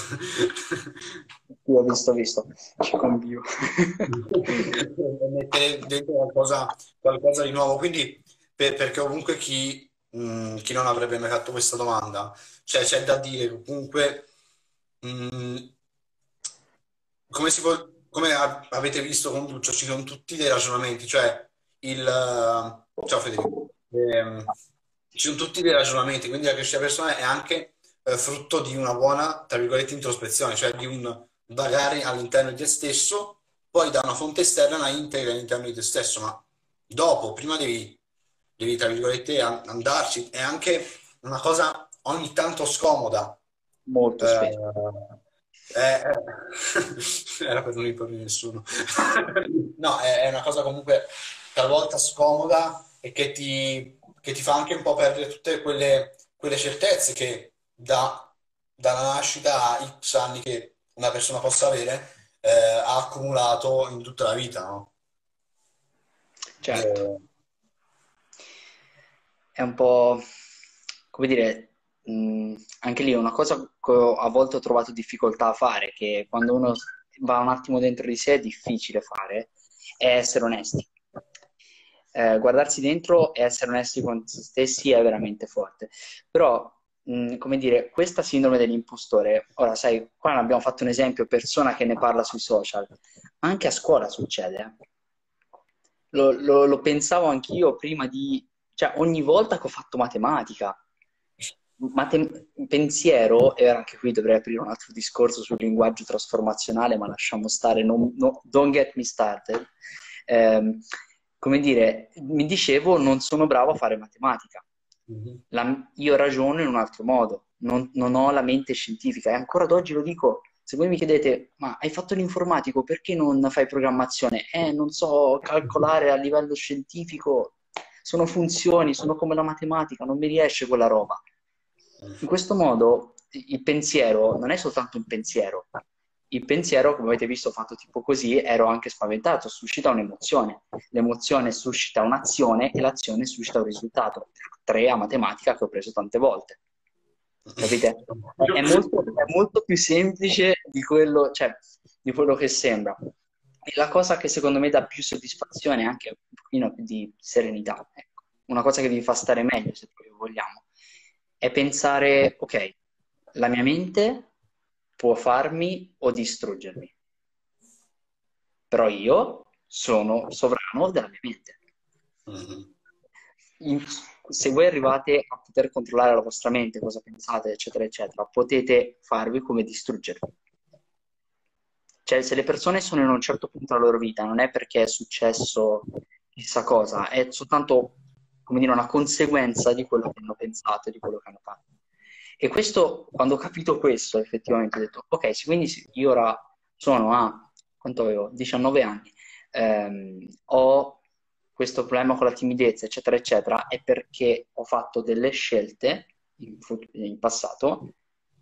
Io ho visto, ho visto, ci convio. [LAUGHS] mettere dentro qualcosa, qualcosa, di nuovo. Quindi, per, perché ovunque chi, mh, mm, chi non avrebbe mai fatto questa domanda cioè, c'è da dire comunque, mh, mm, come, si può, come avete visto con Duccio, ci sono tutti dei ragionamenti, cioè il... Ciao Federico. Eh, ci sono tutti dei ragionamenti, quindi la crescita personale è anche eh, frutto di una buona, tra virgolette, introspezione, cioè di un vagare all'interno di te stesso, poi da una fonte esterna la integri all'interno di te stesso, ma dopo, prima devi, devi tra virgolette, andarci. È anche una cosa ogni tanto scomoda. Molto eh, spesso. Eh, eh, [LAUGHS] era per non imporre nessuno. [LAUGHS] no, è, è, una cosa comunque talvolta scomoda e che ti, che ti, fa anche un po' perdere tutte quelle, quelle certezze che da, dalla nascita a X anni che una persona possa avere eh, ha accumulato in tutta la vita, no? Certo. Eh... È un po', come dire, mh, anche lì una cosa che a volte ho trovato difficoltà a fare, che quando uno va un attimo dentro di sé è difficile fare, è essere onesti. Eh, guardarsi dentro e essere onesti con se stessi è veramente forte. Però, come dire, questa sindrome dell'impostore, ora sai, qua abbiamo fatto un esempio, persona che ne parla sui social, anche a scuola succede. Eh. Lo, lo, lo pensavo anch'io prima di, cioè ogni volta che ho fatto matematica, Matem- pensiero, e anche qui dovrei aprire un altro discorso sul linguaggio trasformazionale, ma lasciamo stare, non, no, don't get me started. Eh, come dire, mi dicevo, non sono bravo a fare matematica. Mm-hmm. La, io ragiono in un altro modo, non, non, ho la mente scientifica e ancora ad oggi lo dico. Se voi mi chiedete, ma hai fatto l'informatico, perché non fai programmazione? Eh, non so calcolare a livello scientifico, sono funzioni, sono come la matematica, non mi riesce quella roba. In questo modo il pensiero non è soltanto un pensiero. Il pensiero, come avete visto fatto tipo così, ero anche spaventato, suscita un'emozione. L'emozione suscita un'azione e l'azione suscita un risultato. Tre a matematica che ho preso tante volte. Capite? È molto, è molto più semplice di quello, cioè, di quello che sembra. E la cosa che secondo me dà più soddisfazione è anche un pochino più di serenità. Ecco. Una cosa che vi fa stare meglio, se proprio vogliamo è pensare, ok, la mia mente può farmi o distruggermi, però io sono sovrano della mia mente. Mm-hmm. In, se voi arrivate a poter controllare la vostra mente, cosa pensate, eccetera, eccetera, potete farvi come distruggervi. Cioè, se le persone sono in un certo punto della loro vita, non è perché è successo chissà cosa, è soltanto come dire, una conseguenza di quello che hanno pensato, di quello che hanno fatto. E questo, quando ho capito questo, effettivamente ho detto, ok, quindi io ora sono a, quanto avevo, 19 anni, ehm, ho questo problema con la timidezza, eccetera, eccetera, è perché ho fatto delle scelte in, in passato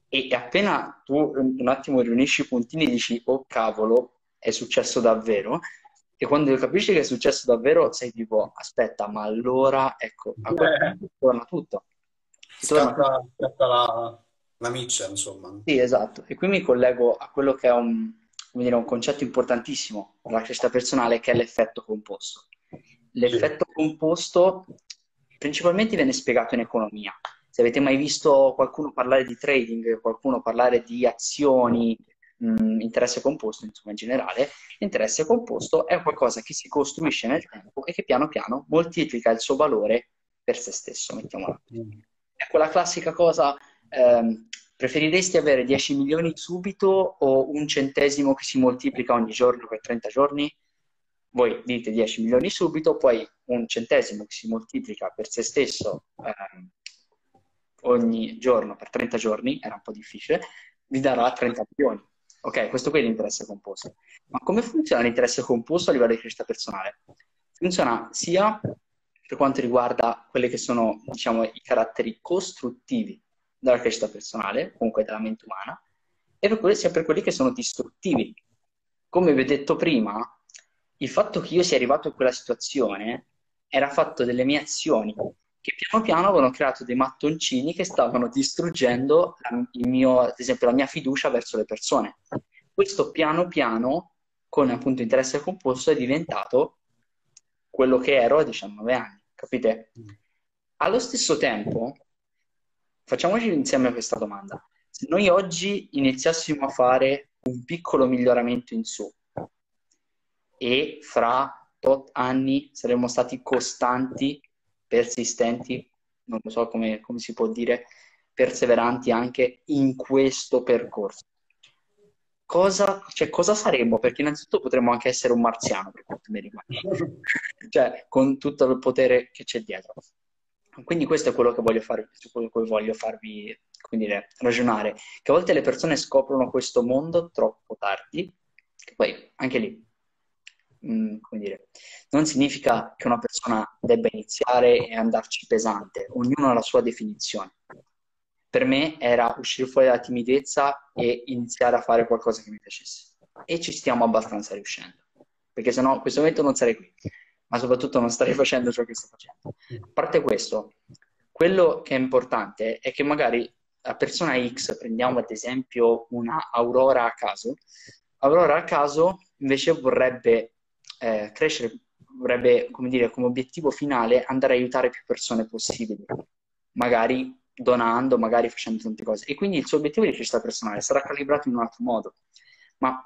e appena tu un attimo riunisci i puntini e dici, oh cavolo, è successo davvero, e quando capisci che è successo davvero, sei tipo, aspetta, ma allora, ecco, allora torna tutto. Scatta, scatta la, la miccia, insomma. Sì, esatto. E qui mi collego a quello che è un, dire, un concetto importantissimo per la crescita personale, che è l'effetto composto. L'effetto sì. composto principalmente viene spiegato in economia. Se avete mai visto qualcuno parlare di trading, qualcuno parlare di azioni, mh, interesse composto, insomma, in generale, l'interesse composto è qualcosa che si costruisce nel tempo e che piano piano moltiplica il suo valore per se stesso, mettiamola. Mm. È quella classica cosa, ehm, preferiresti avere 10 milioni subito o un centesimo che si moltiplica ogni giorno per 30 giorni? Voi dite 10 milioni subito, poi un centesimo che si moltiplica per se stesso ehm, ogni giorno per 30 giorni, era un po' difficile, vi darà 30 milioni. Ok, questo qui è l'interesse composto. Ma come funziona l'interesse composto a livello di crescita personale? Funziona sia per quanto riguarda quelli che sono, diciamo, i caratteri costruttivi della crescita personale, comunque della mente umana, e per quelli, sia per quelli che sono distruttivi. Come vi ho detto prima, il fatto che io sia arrivato in quella situazione era fatto delle mie azioni che piano piano avevano creato dei mattoncini che stavano distruggendo mio, ad esempio la mia fiducia verso le persone. Questo piano piano, con appunto interesse composto, è diventato quello che ero a 19 anni, capite? Allo stesso tempo, facciamoci insieme questa domanda. Se noi oggi iniziassimo a fare un piccolo miglioramento in su e fra tot anni saremmo stati costanti persistenti, non lo so come, come si può dire, perseveranti anche in questo percorso. Cosa, cioè, cosa saremmo? Perché innanzitutto potremmo anche essere un marziano, per quanto mi riguarda, cioè con tutto il potere che c'è dietro. Quindi questo è quello che voglio, fare, quello che voglio farvi dire, ragionare, che a volte le persone scoprono questo mondo troppo tardi, che poi anche lì Mm, come dire, non significa che una persona debba iniziare e andarci pesante, ognuno ha la sua definizione. Per me era uscire fuori dalla timidezza e iniziare a fare qualcosa che mi piacesse. e ci stiamo abbastanza riuscendo, perché sennò in questo momento non sarei qui, ma soprattutto non starei facendo ciò che sto facendo. A parte questo, quello che è importante è che magari la persona X, prendiamo ad esempio una Aurora a caso, Aurora a caso invece vorrebbe eh, crescere, vorrebbe, come dire, come obiettivo finale andare a aiutare più persone possibili, magari donando, magari facendo tante cose. E quindi il suo obiettivo di crescita personale sarà calibrato in un altro modo. Ma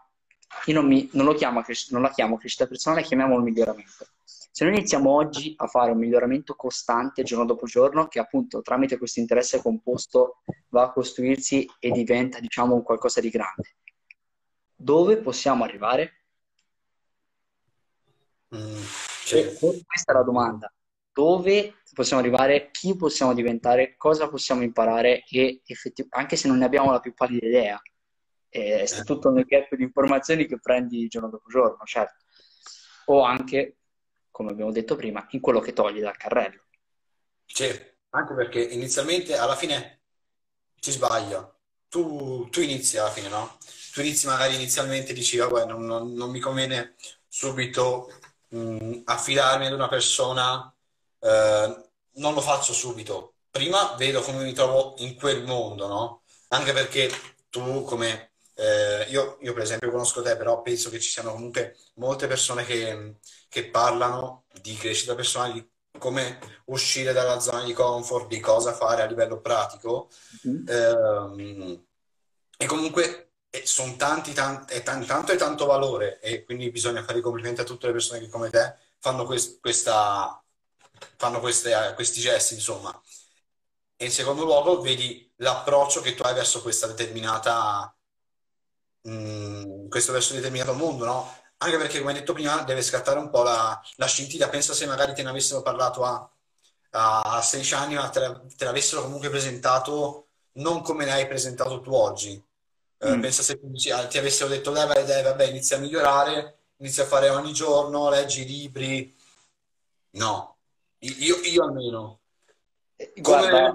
io non, mi, non, chiamo, non la chiamo crescita personale, chiamiamolo miglioramento. Se noi iniziamo oggi a fare un miglioramento costante giorno dopo giorno, che appunto tramite questo interesse composto va a costruirsi e diventa, diciamo, un qualcosa di grande, dove possiamo arrivare? Mm, Questa è la domanda. Dove possiamo arrivare? Chi possiamo diventare? Cosa possiamo imparare? E effettivamente, anche se non ne abbiamo la più pallida idea, è tutto nel gap di informazioni che prendi giorno dopo giorno, certo. O anche, come abbiamo detto prima, in quello che togli dal carrello. Sì, anche perché inizialmente, alla fine, si sbaglia. Tu, tu inizi alla fine, no? Tu inizi magari inizialmente dici, vabbè, non, non, non mi conviene subito mh, affidarmi ad una persona, eh, non lo faccio subito. Prima vedo come mi trovo in quel mondo, no? Anche perché tu, come eh, io, io, per esempio conosco te, però penso che ci siano comunque molte persone che, che parlano di crescita personale, di come uscire dalla zona di comfort, di cosa fare a livello pratico. Mm. Eh, e comunque eh, sono tanti, tanti, è t- tanto e tanto valore e quindi bisogna fare i complimenti a tutte le persone che come te fanno, quest- questa, fanno queste, questi gesti, insomma. E in secondo luogo vedi l'approccio che tu hai verso questa determinata mh, mm, questo verso determinato mondo, no? Anche perché, come hai detto prima, deve scattare un po' la, la scintilla. Pensa se magari te ne avessero parlato a, a 16 anni, ma te, la, te l'avessero comunque presentato non come l'hai presentato tu oggi. Eh, mm. pensa se ti avessero detto, dai, vai, dai, vabbè, inizia a migliorare, inizia a fare ogni giorno, leggi libri. No, io, io almeno. Guarda,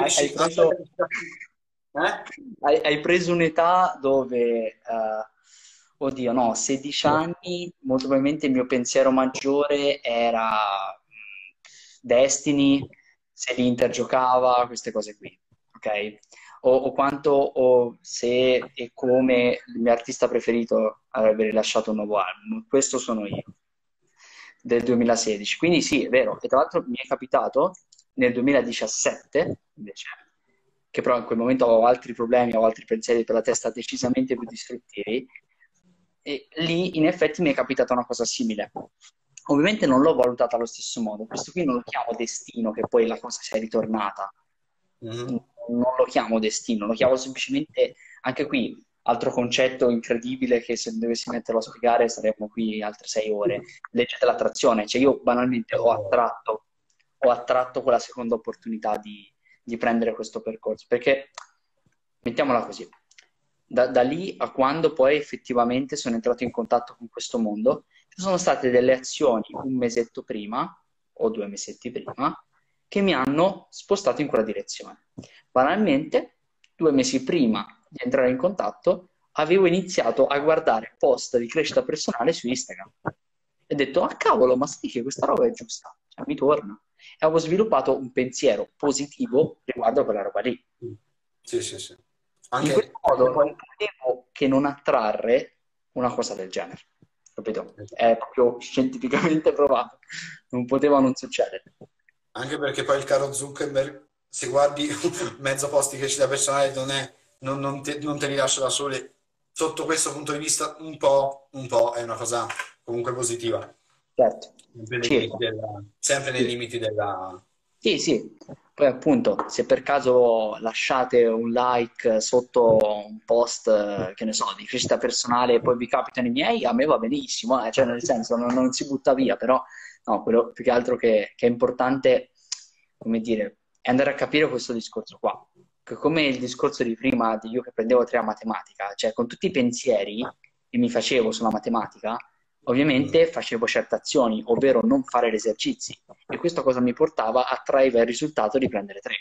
hai, preso, eh? Hai, hai, preso un'età dove, uh, oddio no, 16 anni, molto probabilmente il mio pensiero maggiore era mh, Destiny, se l'Inter giocava, queste cose qui, ok? O, o quanto, o se e come il mio artista preferito avrebbe rilasciato un nuovo album. Questo sono io, del 2016. Quindi sì, è vero. E tra l'altro mi è capitato nel 2017, invece, che però in quel momento avevo altri problemi, avevo altri pensieri per la testa decisamente più distruttivi, e lì in effetti mi è capitata una cosa simile. Ovviamente non l'ho valutata allo stesso modo, questo qui non lo chiamo destino, che poi la cosa sia ritornata. Mm-hmm. Non lo chiamo destino, lo chiamo semplicemente, anche qui, altro concetto incredibile che se dovessi metterlo a spiegare saremmo qui altre sei ore. Legge dell'attrazione, cioè io banalmente ho attratto, ho attratto quella seconda opportunità di, di prendere questo percorso, perché mettiamola così, da, da, lì a quando poi effettivamente sono entrato in contatto con questo mondo, ci sono state delle azioni un mesetto prima o due mesetti prima che mi hanno spostato in quella direzione. Banalmente, due mesi prima di entrare in contatto, avevo iniziato a guardare post di crescita personale su Instagram e ho detto, ah cavolo, ma sai che questa roba è giusta, cioè, mi torna e avevo sviluppato un pensiero positivo riguardo a quella roba lì. Sì, sì, sì. Anche... In questo modo non potevo che non attrarre una cosa del genere. Capito? È proprio scientificamente [LAUGHS] provato. Non poteva non succedere. Anche perché poi il caro Zuckerberg, se guardi [LAUGHS] mezzo post di crescita personale, non, è, non, non, te, non te li lascia da soli. Sotto questo punto di vista, un po', un po' è una cosa comunque positiva. Certo. Sempre, sì. della, sempre nei limiti della... Sì, sì. Poi appunto, se per caso lasciate un like sotto un post, che ne so, di crescita personale e poi vi capitano i miei, a me va benissimo, eh? cioè nel senso non, non, si butta via, però no, quello più che altro che, che, è importante, come dire, è andare a capire questo discorso qua. Come il discorso di prima di io che prendevo tre a matematica, cioè con tutti i pensieri che mi facevo sulla matematica, Ovviamente facevo certe azioni, ovvero non fare gli esercizi, e questo cosa mi portava a traire il risultato di prendere tre.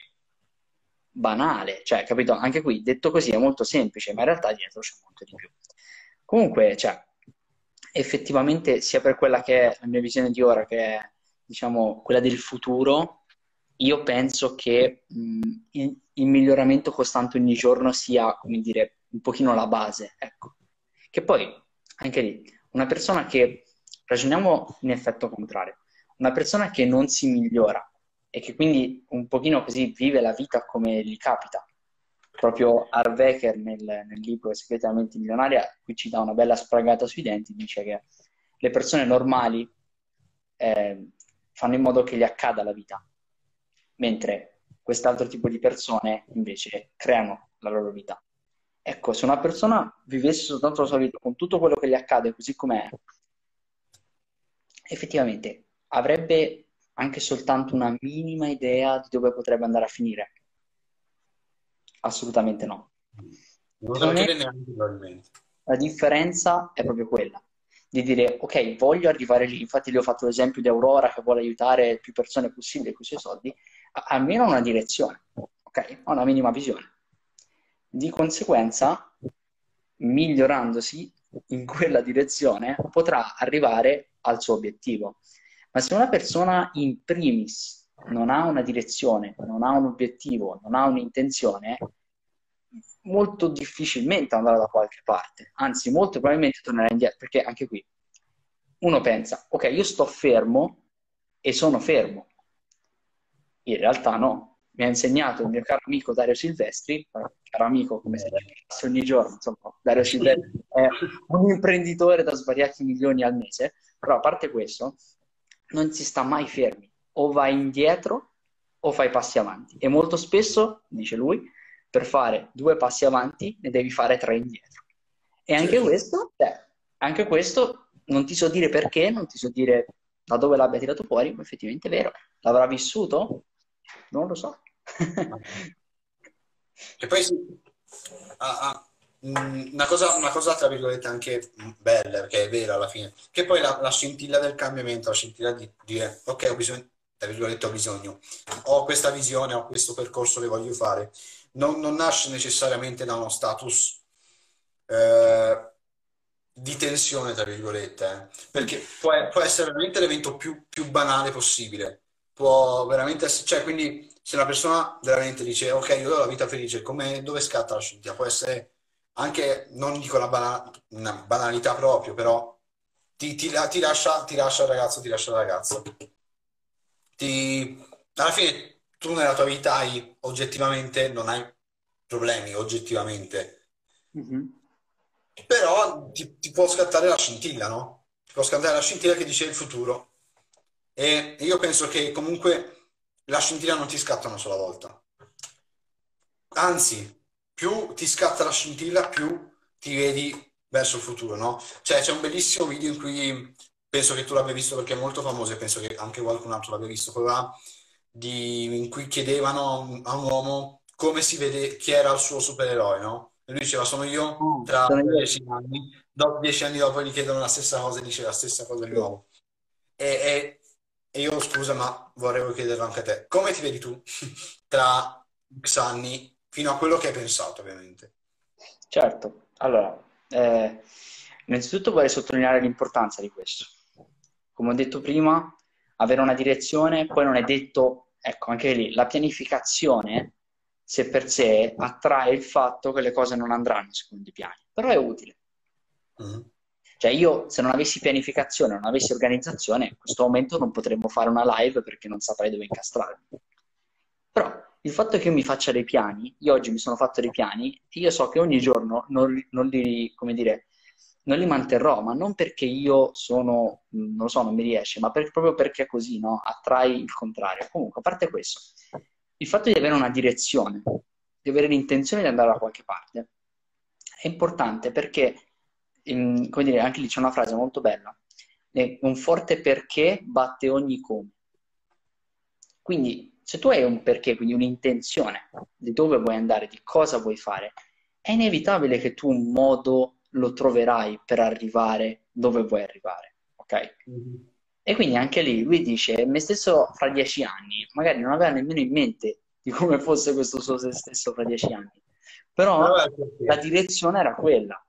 Banale, cioè, capito? Anche qui, detto così, è molto semplice, ma in realtà dietro c'è molto di più. Comunque, cioè, effettivamente, sia per quella che è la mia visione di ora, che è, diciamo, quella del futuro, io penso che mh, il, il, miglioramento costante ogni giorno sia, come dire, un pochino la base, ecco. Che poi, anche lì, una persona che, ragioniamo in effetto contrario, una persona che non si migliora e che quindi un pochino così vive la vita come gli capita, proprio Harvecker nel, nel libro Segreti della mente milionaria, qui ci dà una bella spragata sui denti, dice che le persone normali eh, fanno in modo che gli accada la vita, mentre quest'altro tipo di persone invece creano la loro vita. Ecco, se una persona vivesse soltanto la sua vita con tutto quello che gli accade così com'è, effettivamente avrebbe anche soltanto una minima idea di dove potrebbe andare a finire. Assolutamente no. Non lo neanche probabilmente. La differenza è proprio quella di dire ok, voglio arrivare lì. Infatti, gli ho fatto l'esempio di Aurora che vuole aiutare più persone possibile con i suoi soldi, almeno una direzione, ok? Ha una minima visione. Di conseguenza, migliorandosi in quella direzione, potrà arrivare al suo obiettivo. Ma se una persona in primis non ha una direzione, non ha un obiettivo, non ha un'intenzione, molto difficilmente andrà da qualche parte, anzi molto probabilmente tornerà indietro, perché anche qui uno pensa, ok, io sto fermo e sono fermo. In realtà no. Mi ha insegnato il mio caro amico Dario Silvestri, caro amico come se ci ogni giorno, insomma, Dario Silvestri è un imprenditore da svariati milioni al mese, però a parte questo, non si sta mai fermi, o vai indietro o fai passi avanti. E molto spesso, dice lui, per fare due passi avanti ne devi fare tre indietro. E anche questo, cioè, anche questo non ti so dire perché, non ti so dire da dove l'abbia tirato fuori, ma effettivamente è vero. L'avrà vissuto? Non lo so. e poi ah, ah, Mm, una cosa, una cosa, tra virgolette anche bella, perché è vera alla fine, che poi la, la scintilla del cambiamento, la scintilla di dire ok, ho bisogno, tra virgolette ho bisogno, ho questa visione, ho questo percorso che voglio fare, non, non nasce necessariamente da uno status eh, di tensione, tra virgolette, eh, perché può, può, essere veramente l'evento più, più banale possibile, può veramente essere, cioè quindi se una persona veramente dice ok, io ho la vita felice, come, dove scatta la scintilla? Può essere anche, non dico una, bana- una banalità proprio, però ti, ti, ti, lascia, ti lascia il ragazzo, ti lascia la ragazza. Ti, alla fine tu nella tua vita hai oggettivamente, non hai problemi oggettivamente. Mm-hmm. Però ti, ti, può scattare la scintilla, no? Ti può scattare la scintilla che dice il futuro. E io penso che comunque la scintilla non ti scatta una sola volta. Anzi, più ti scatta la scintilla, più ti vedi verso il futuro, no? Cioè, c'è un bellissimo video in cui penso che tu l'abbia visto perché è molto famoso e penso che anche qualcun altro l'abbia visto, quello di, in cui chiedevano a un uomo come si vede chi era il suo supereroe, no? E lui diceva sono io mm, tra dieci anni, dopo dieci anni dopo gli chiedono la stessa cosa e dice la stessa cosa di nuovo. E, e, e io scusa, ma vorrei chiederlo anche a te. Come ti vedi tu [LAUGHS] tra X anni fino a quello che hai pensato, ovviamente. Certo, allora, eh, innanzitutto vorrei sottolineare l'importanza di questo. Come ho detto prima, avere una direzione, poi non è detto, ecco, anche lì, la pianificazione, se per sé, attrae il fatto che le cose non andranno secondo i piani, però è utile. Mm-hmm. Cioè io, se non avessi pianificazione, non avessi organizzazione, in questo momento non potremmo fare una live perché non saprei dove incastrarmi. Però il fatto che io mi faccia dei piani, io oggi mi sono fatto dei piani io so che ogni giorno non, non, li, come dire, non li manterrò, ma non perché io sono, non lo so, non mi riesce, ma per, proprio perché così, no? Attrai il contrario. Comunque, a parte questo, il fatto di avere una direzione, di avere l'intenzione di andare da qualche parte, è importante perché, in, come dire, anche lì c'è una frase molto bella, un forte perché batte ogni come. Quindi se tu hai un perché, quindi un'intenzione di dove vuoi andare, di cosa vuoi fare, è inevitabile che tu un modo lo troverai per arrivare dove vuoi arrivare, ok? Mm-hmm. E quindi anche lì lui dice, me stesso fra dieci anni, magari non aveva nemmeno in mente di come fosse questo suo se stesso fra dieci anni, però la direzione era quella.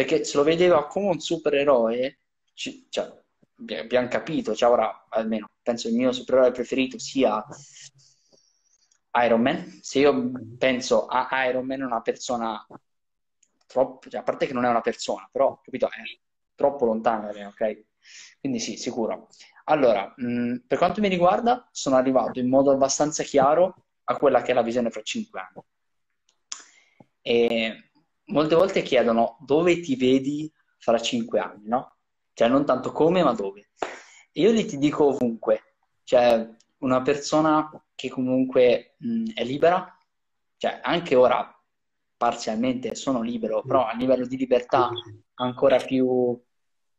Perché se lo vedeva come un supereroe, ci, cioè, abbiamo capito, cioè ora almeno penso il mio supereroe preferito sia Iron Man. Se io penso a Iron Man, una persona troppo, cioè, a parte che non è una persona, però capito, è troppo lontana da me, ok? Quindi sì, sicuro. Allora, mh, per quanto mi riguarda, sono arrivato in modo abbastanza chiaro a quella che è la visione fra cinque anni. E molte volte chiedono dove ti vedi fra cinque anni, no? Cioè non tanto come, ma dove. E io ti dico ovunque. Cioè, una persona che comunque mh, è libera, cioè anche ora parzialmente sono libero, però a livello di libertà ancora più,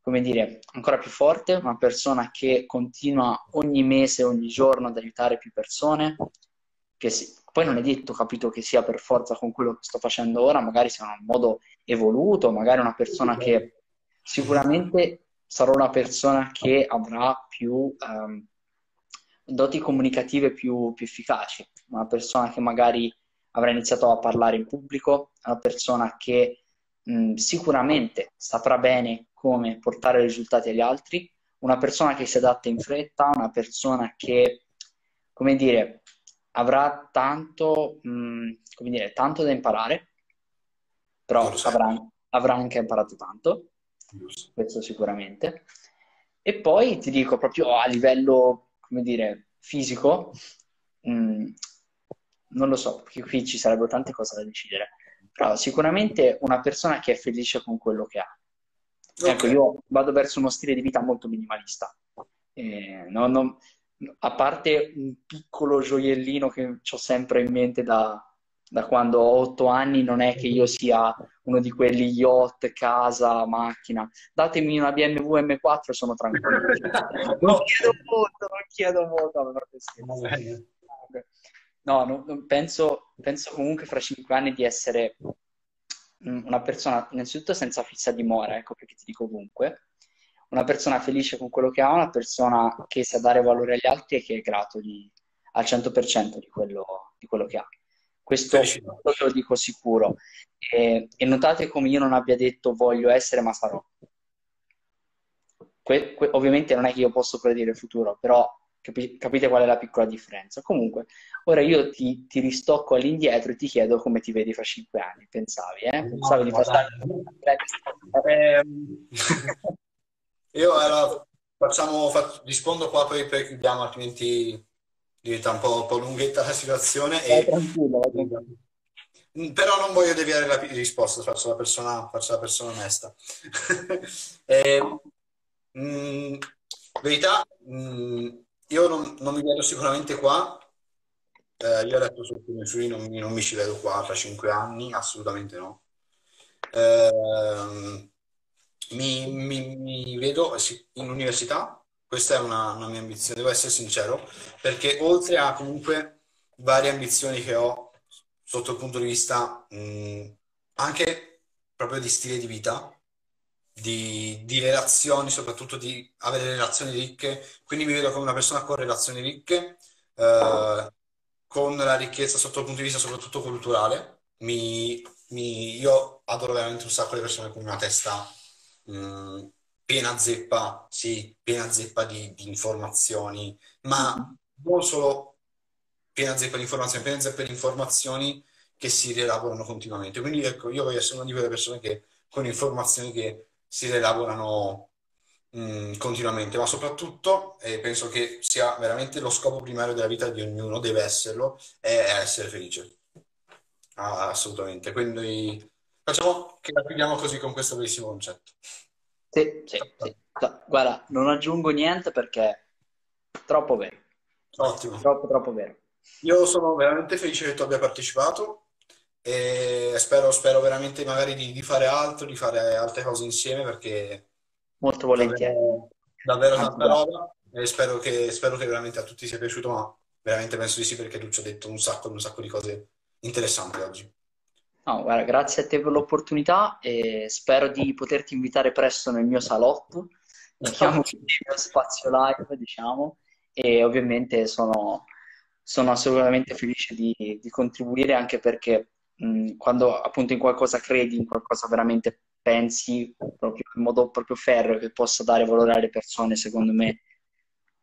come dire, ancora più forte, una persona che continua ogni mese, ogni giorno ad aiutare più persone, che si, poi non è detto, capito, che sia per forza con quello che sto facendo ora, magari sia un modo evoluto, magari una persona che sicuramente sarò una persona che avrà più um, doti comunicative più, più, efficaci, una persona che magari avrà iniziato a parlare in pubblico, una persona che mh, sicuramente saprà bene come portare risultati agli altri, una persona che si adatta in fretta, una persona che, come dire, avrà tanto, mh, come dire, tanto da imparare, però avrà, avrà anche imparato tanto, questo sicuramente. E poi ti dico proprio a livello, come dire, fisico, mh, non lo so, perché qui ci sarebbero tante cose da decidere, però sicuramente una persona che è felice con quello che ha. Okay. Ecco, io vado verso uno stile di vita molto minimalista. Eh, non, non, a parte un piccolo gioiellino che ho sempre in mente da, da quando ho otto anni, non è che io sia uno di quelli yacht, casa, macchina. Datemi una BMW M4 sono tranquillo. [LAUGHS] non chiedo molto, non chiedo molto. No, no penso, penso comunque fra cinque anni di essere una persona innanzitutto senza fissa dimora, ecco perché ti dico ovunque, una persona felice con quello che ha, una persona che sa dare valore agli altri e che è grato di, al 100% di quello, di quello che ha. Questo te lo dico sicuro. E, e, notate come io non abbia detto voglio essere, ma sarò. Que, que, ovviamente non è che io posso predire il futuro, però capi, capite qual è la piccola differenza. Comunque, ora io ti, ti, ristocco all'indietro e ti chiedo come ti vedi fra cinque anni. Pensavi, eh? Pensavi no, di fare... Eh, io allora, facciamo, faccio, rispondo qua, poi, poi chiudiamo, altrimenti diventa un po', un po lunghetta la situazione. E... Mm, però non voglio deviare la risposta, faccio la persona, faccio la persona onesta. [LAUGHS] eh, mh, mm, verità, mh, mm, io non, non, mi vedo sicuramente qua. Eh, io ho detto sul sui, non, non mi ci vedo qua fra cinque anni, assolutamente no. Eh, mi, mi, mi, vedo in università, questa è una, una, mia ambizione, devo essere sincero, perché oltre a comunque varie ambizioni che ho sotto il punto di vista mh, anche proprio di stile di vita, di, di, relazioni, soprattutto di avere relazioni ricche, quindi mi vedo come una persona con relazioni ricche, eh, con la ricchezza sotto il punto di vista soprattutto culturale. Mi, mi, io adoro veramente un sacco le persone con una testa mh, mm, piena zeppa, sì, piena zeppa di, di informazioni, ma mm-hmm. non solo piena zeppa di informazioni, piena zeppa di informazioni che si rielaborano continuamente. Quindi ecco, io voglio essere una di quelle persone che con informazioni che si rielaborano mh, mm, continuamente, ma soprattutto, e penso che sia veramente lo scopo primario della vita di ognuno, deve esserlo, è essere felice. Ah, assolutamente. Quindi facciamo che la chiudiamo così con questo bellissimo concetto. Sì, sì, sì. Guarda, non aggiungo niente perché è troppo vero. Ottimo. Troppo, troppo vero. Io sono veramente felice che tu abbia partecipato e spero, spero veramente magari di, di, fare altro, di fare altre cose insieme perché molto volentieri. Davvero, davvero tanta roba e spero che, spero che veramente a tutti sia piaciuto, ma veramente penso di sì perché tu ci hai detto un sacco, un sacco di cose interessanti oggi. No, guarda, grazie a te per l'opportunità e spero di poterti invitare presto nel mio salotto, diciamo, nel mio spazio live, diciamo, e ovviamente sono, sono assolutamente felice di, di, contribuire anche perché mh, quando appunto in qualcosa credi, in qualcosa veramente pensi proprio in modo proprio ferreo che possa dare valore alle persone, secondo me,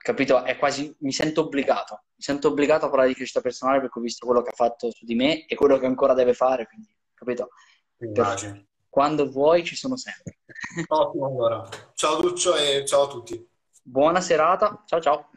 capito? È quasi, mi sento obbligato, mi sento obbligato a parlare di crescita personale perché ho visto quello che ha fatto su di me e quello che ancora deve fare, quindi, capito? Quando vuoi ci sono sempre. Ottimo allora. Ciao Duccio e ciao a tutti. Buona serata, ciao ciao.